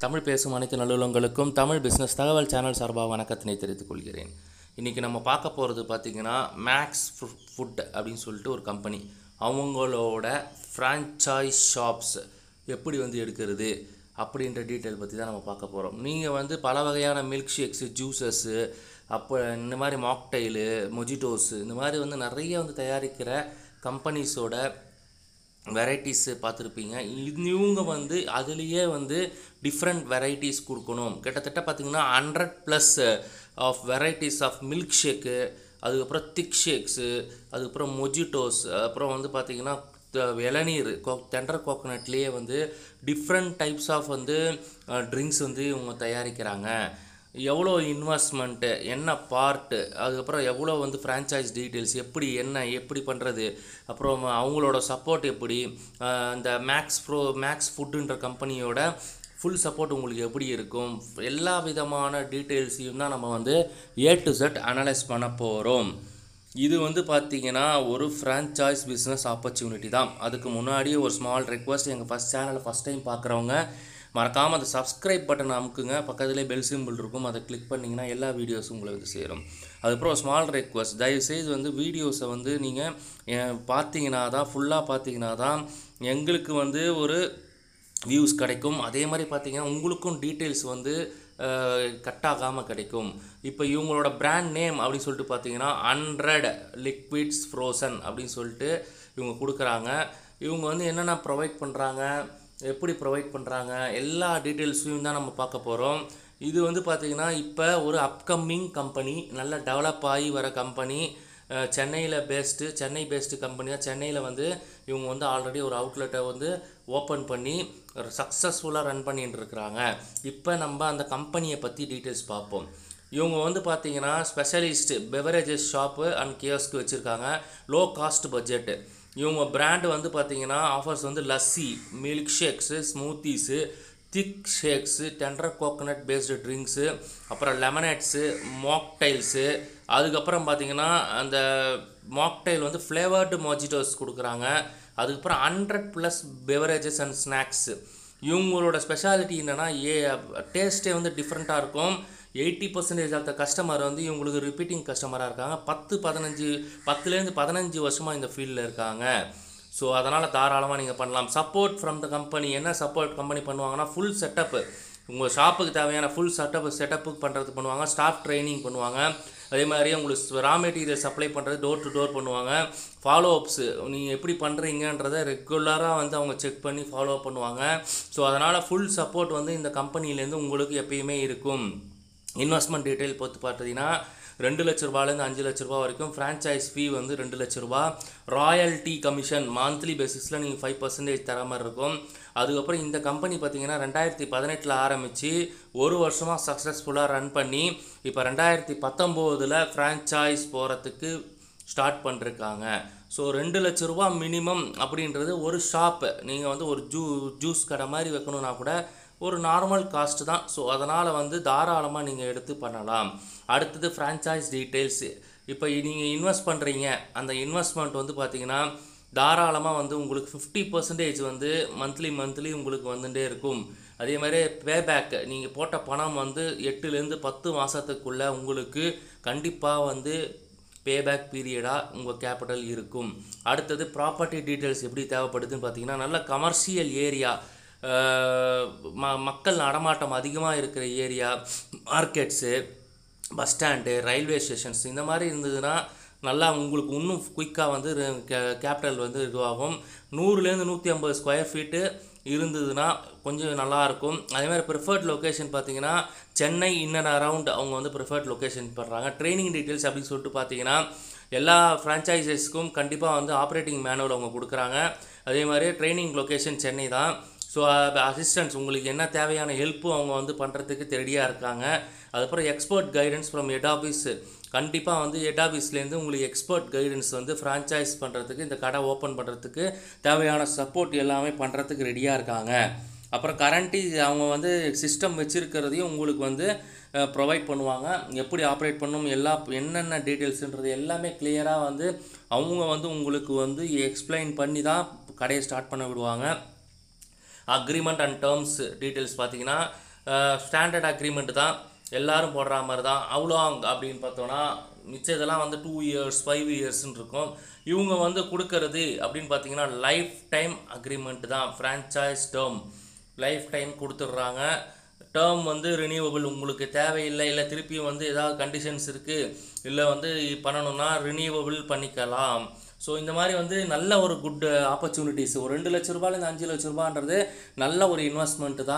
தமிழ் பேசும் அனைத்து நல்லுள்ளங்களுக்கும் தமிழ் பிஸ்னஸ் தகவல் சேனல் சார்பாக வணக்கத்தினை தெரிவித்துக் கொள்கிறேன். இன்றைக்கி நம்ம பார்க்க போகிறது பார்த்திங்கன்னா மேக்ஸ் ஃபுட் அப்படின்னு சொல்லிட்டு ஒரு கம்பெனி அவங்களோட ஃப்ரான்ச்சைஸ் ஷாப்ஸ் எப்படி வந்து எடுக்கிறது அப்படின்ற டீட்டெயில் பற்றி தான் நம்ம பார்க்க போகிறோம் நீங்கள் வந்து பல வகையான மில்க் ஷேக்ஸு ஜூஸஸ்ஸு அப்போ இந்த மாதிரி மாக்டைலு மொஜிட்டோஸு இந்த மாதிரி வந்து நிறைய வந்து தயாரிக்கிற கம்பெனிஸோட வெரைட்டிஸு பார்த்துருப்பீங்க. இவங்க வந்து அதுலேயே வந்து டிஃப்ரெண்ட் வெரைட்டிஸ் கொடுக்கணும். கிட்டத்தட்ட பார்த்தீங்கன்னா hundred plus of varieties of milk shake அதுக்கப்புறம் திக் ஷேக்ஸு அதுக்கப்புறம் மொஜிட்டோஸ் அப்புறம் வந்து பார்த்திங்கன்னா த- இளநீர் கோ டெண்டர் கோகோனட்லேயே வந்து டிஃப்ரெண்ட் டைப்ஸ் ஆஃப் வந்து uh, ட்ரிங்க்ஸ் வந்து இவங்க தயாரிக்கிறாங்க. எவ்வளோ இன்வெஸ்ட்மெண்ட்டு என்ன பார்ட்டு அதுக்கப்புறம் எவ்வளோ வந்து ஃப்ரான்ச்சைஸ் டீட்டெயில்ஸ் எப்படி என்ன எப்படி பண்ணுறது அப்புறம் அவங்களோட சப்போர்ட் எப்படி? அந்த இந்த மேக்ஸ் ப்ரோ மேக்ஸ் ஃபுட்டுன்ற கம்பெனியோட ஃபுல் சப்போர்ட் உங்களுக்கு எப்படி இருக்கும்? எல்லா விதமான டீட்டெயில்ஸையும் தான் நம்ம வந்து ஏ டு செட் அனலைஸ் பண்ண போகிறோம் இது வந்து பார்த்தீங்கன்னா ஒரு ஃப்ரான்ச்சைஸ் பிஸ்னஸ் ஆப்பர்ச்சுனிட்டி தான். அதுக்கு முன்னாடி ஒரு ஸ்மால் ரெக்வஸ்ட் எங்கள் ஃபஸ்ட் சேனலை ஃபஸ்ட் டைம் பார்க்குறவங்க மறக்காமல் அந்த சப்ஸ்கிரைப் பட்டன் அமுக்குங்க. பக்கத்துலேயே பெல் சிம்பிள் இருக்கும். அதை கிளிக் பண்ணிங்கன்னா எல்லா வீடியோஸும் உங்களை வந்து சேரும். அதுக்கப்புறம் ஸ்மால் ரெக்வஸ்ட் தயவுசெய்து வந்து வீடியோஸை வந்து நீங்கள் பார்த்தீங்கன்னா தான் ஃபுல்லாக பார்த்தீங்கன்னா தான் எங்களுக்கு வந்து ஒரு வியூஸ் கிடைக்கும். அதே மாதிரி பார்த்தீங்கன்னா உங்களுக்கும் டீட்டெயில்ஸ் வந்து கட் ஆகாமல் கிடைக்கும். இப்போ இவங்களோட பிராண்ட் நேம் அப்படின்னு சொல்லிட்டு பார்த்தீங்கன்னா ஹண்ட்ரட் லிக்விட்ஸ் ஃப்ரோசன் அப்படின்னு சொல்லிட்டு இவங்க கொடுக்குறாங்க. இவங்க வந்து என்னென்ன ப்ரொவைட் பண்ணுறாங்க எப்படி ப்ரொவைட் பண்ணுறாங்க எல்லா டீட்டெயில்ஸையும் தான் நம்ம பார்க்க போகிறோம் இது வந்து பார்த்திங்கன்னா இப்போ ஒரு அப்கமிங் கம்பெனி நல்ல டெவலப் ஆகி வர கம்பெனி சென்னையில் பேஸ்டு சென்னை பேஸ்டு கம்பெனி தான் சென்னையில் வந்து இவங்க வந்து ஆல்ரெடி ஒரு அவுட்லெட்டை வந்து ஓப்பன் பண்ணி சக்ஸஸ்ஃபுல்லாக ரன் பண்ணிட்டு இருக்கிறாங்க. இப்போ நம்ம அந்த கம்பெனியை பற்றி டீட்டெயில்ஸ் பார்ப்போம். இவங்க வந்து பார்த்தீங்கன்னா specialist beverages shop and kiosk வச்சுருக்காங்க. லோ காஸ்ட் பட்ஜெட்டு இவங்க பிராண்டு வந்து பார்த்தீங்கன்னா ஆஃபர்ஸ் வந்து lassi milk shakes smoothies thick shakes tender coconut based drinks அப்புறம் லெமனேட்ஸு மாக்டைல்ஸு அதுக்கப்புறம் பார்த்தீங்கன்னா அந்த மாக்டைல் வந்து ஃப்ளேவர்டு மொஜிட்டோஸ் கொடுக்குறாங்க. அதுக்கப்புறம் hundred plus beverages and snacks இவங்களோட ஸ்பெஷாலிட்டி என்னென்னா ஏ டேஸ்ட்டே வந்து டிஃப்ரெண்ட்டாக இருக்கும். Eighty percentage of the customer வந்து இவங்களுக்கு ரிப்பீட்டிங் கஸ்டமராக இருக்காங்க. பத்து பதினஞ்சு பத்துலேருந்து பதினஞ்சு வருஷமாக இந்த ஃபீல்டில் இருக்காங்க. ஸோ அதனால் தாராளமாக நீங்கள் பண்ணலாம். சப்போர்ட் ஃப்ரம் த கம்பெனி என்ன சப்போர்ட் கம்பெனி பண்ணுவாங்கன்னா ஃபுல் செட்டப்பு உங்கள் ஷாப்புக்கு தேவையான ஃபுல் செட்டப் செட்டப்பு பண்ணுறது பண்ணுவாங்க. ஸ்டாஃப் ட்ரைனிங் பண்ணுவாங்க. அதே மாதிரி உங்களுக்கு ரா மெட்டீரியல் சப்ளை பண்ணுறது டோர் டு டோர் பண்ணுவாங்க. ஃபாலோ அப்ஸு நீங்கள் எப்படி பண்ணுறீங்கன்றதை ரெகுலராக வந்து அவங்க செக் பண்ணி ஃபாலோ அப் பண்ணுவாங்க. ஸோ அதனால் ஃபுல் சப்போர்ட் வந்து இந்த கம்பெனிலேருந்து உங்களுக்கு எப்பயுமே இருக்கும். இன்வெஸ்ட்மெண்ட் டீட்டெயில் பொறுத்து பார்த்தீங்கன்னா ரெண்டு லட்ச ரூபாலேருந்து அஞ்சு லட்ச ரூபா வரைக்கும் ஃப்ரான்ச்சைஸ் ஃபீ வந்து ரெண்டு லட்ச ரூபா. ராயல்ட்டி கமிஷன் மந்த்லி பேசிஸில் நீங்கள் ஃபைவ் பர்சன்டேஜ் தர மாதிரி இருக்கும். அதுக்கப்புறம் இந்த கம்பெனி பார்த்தீங்கன்னா ரெண்டாயிரத்தி பதினெட்டில் ஆரம்பித்து ஒரு வருஷமாக சக்ஸஸ்ஃபுல்லாக ரன் பண்ணி இப்போ ரெண்டாயிரத்தி பத்தொம்போதில் ஃப்ரான்ச்சைஸ் போகிறதுக்கு ஸ்டார்ட் பண்ணிருக்காங்க. ஸோ ரெண்டு லட்ச ரூபா மினிமம் அப்படின்றது ஒரு ஷாப்பு நீங்கள் வந்து ஒரு ஜூ ஜூஸ் கடை மாதிரி வைக்கணுன்னா கூட ஒரு நார்மல் காஸ்ட் தான். ஸோ அதனால் வந்து தாராளமாக நீங்கள் எடுத்து பண்ணலாம். அடுத்தது ஃப்ரான்ச்சைஸ் டீட்டெயில்ஸு இப்போ நீங்கள் இன்வெஸ்ட் பண்ணுறீங்க அந்த இன்வெஸ்ட்மெண்ட் வந்து பார்த்தீங்கன்னா தாராளமாக வந்து உங்களுக்கு ஃபிஃப்டி பர்சன்டேஜ் வந்து மந்த்லி மந்த்லி உங்களுக்கு வந்துட்டே இருக்கும். அதே மாதிரி பேபேக் நீங்கள் போட்ட பணம் வந்து எட்டுலேருந்து பத்து மாதத்துக்குள்ளே உங்களுக்கு கண்டிப்பாக வந்து பேபேக் பீரியடாக உங்கள் கேபிட்டல் இருக்கும். அடுத்தது ப்ராப்பர்ட்டி டீட்டெயில்ஸ் எப்படி தேவைப்படுதுன்னு பார்த்தீங்கன்னா நல்ல கமர்ஷியல் ஏரியா ம மக்கள் நடமாட்டம் அதிகமாக இருக்கிற area markets bus stand railway stations இந்த மாதிரி இருந்ததுன்னா நல்லா உங்களுக்கு இன்னும் குயிக்காக வந்து கேபிட்டல் வந்து இதுவாகும். நூறுலேருந்து நூற்றி ஐம்பது ஸ்கொயர் ஃபீட்டு இருந்ததுன்னா கொஞ்சம் நல்லாயிருக்கும். அதே மாதிரி ப்ரிஃபர்ட் லொக்கேஷன் பார்த்தீங்கன்னா சென்னை இன் அண்ட் அரவுண்ட் அவங்க வந்து ப்ரிஃபர்ட் லொக்கேஷன் பண்ணுறாங்க ட்ரைனிங் டீட்டெயில்ஸ் அப்படின்னு சொல்லிட்டு பார்த்தீங்கன்னா எல்லா ஃப்ரான்ச்சைசஸ்க்கும் கண்டிப்பாக வந்து ஆப்ரேட்டிங் மேனுவல் அவங்க கொடுக்குறாங்க. அதே மாதிரி ட்ரைனிங் லொக்கேஷன் சென்னை தான். ஸோ அசிஸ்டன்ஸ் uh, உங்களுக்கு என்ன தேவையான ஹெல்ப்பும் அவங்க வந்து பண்ணுறதுக்கு ரெடியாக இருக்காங்க. அதுக்கப்புறம் expert guidance from head office கண்டிப்பாக வந்து ஹெட் ஆஃபீஸ்லேருந்து உங்களுக்கு எக்ஸ்பர்ட் கைடன்ஸ் வந்து ஃப்ரான்ச்சைஸ் பண்ணுறதுக்கு இந்த கடை ஓப்பன் பண்ணுறதுக்கு தேவையான சப்போர்ட் எல்லாமே பண்ணுறதுக்கு ரெடியாக இருக்காங்க. அப்புறம் கரண்ட்டு அவங்க வந்து சிஸ்டம் வச்சுருக்கிறதையும் உங்களுக்கு வந்து uh, ப்ரொவைட் பண்ணுவாங்க. எப்படி ஆப்ரேட் பண்ணணும் எல்லா என்னென்ன டீட்டெயில்ஸுன்றது எல்லாமே கிளியராக வந்து அவங்க வந்து உங்களுக்கு வந்து எக்ஸ்பிளைன் பண்ணி தான் கடையை ஸ்டார்ட் பண்ண விடுவாங்க. அக்ரிமெண்ட் அண்ட் டேர்ம்ஸ் டீட்டெயில்ஸ் பார்த்தீங்கன்னா ஸ்டாண்டர்ட் அக்ரிமெண்ட் தான். எல்லாரும் போடுற மாதிரி தான். அவ்வளோ அப்படின்னு பார்த்தோன்னா மிச்சம் இதெல்லாம் வந்து டூ இயர்ஸ் ஃபைவ் இயர்ஸ்ன்னு இருக்கும். இவங்க வந்து கொடுக்கறது அப்படின்னு பார்த்தீங்கன்னா லைஃப் டைம் அக்ரிமெண்ட் தான். ஃப்ரான்ச்சைஸ் டேர்ம் லைஃப் டைம் கொடுத்துட்றாங்க. டேர்ம் வந்து ரினியூவபிள் உங்களுக்கு தேவையில்லை இல்லை திருப்பியும் வந்து ஏதாவது கண்டிஷன்ஸ் இருக்குது இல்லை வந்து பண்ணணும்னா ரினியூவபிள் பண்ணிக்கலாம். ஸோ இந்த மாதிரி வந்து நல்ல ஒரு குட் ஆப்பர்ச்சுனிட்டிஸ் ஒரு ரெண்டு லட்ச ரூபாயிலேருந்து அஞ்சு லட்ச ரூபான்றது நல்ல ஒரு இன்வெஸ்ட்மெண்ட்டு தான்.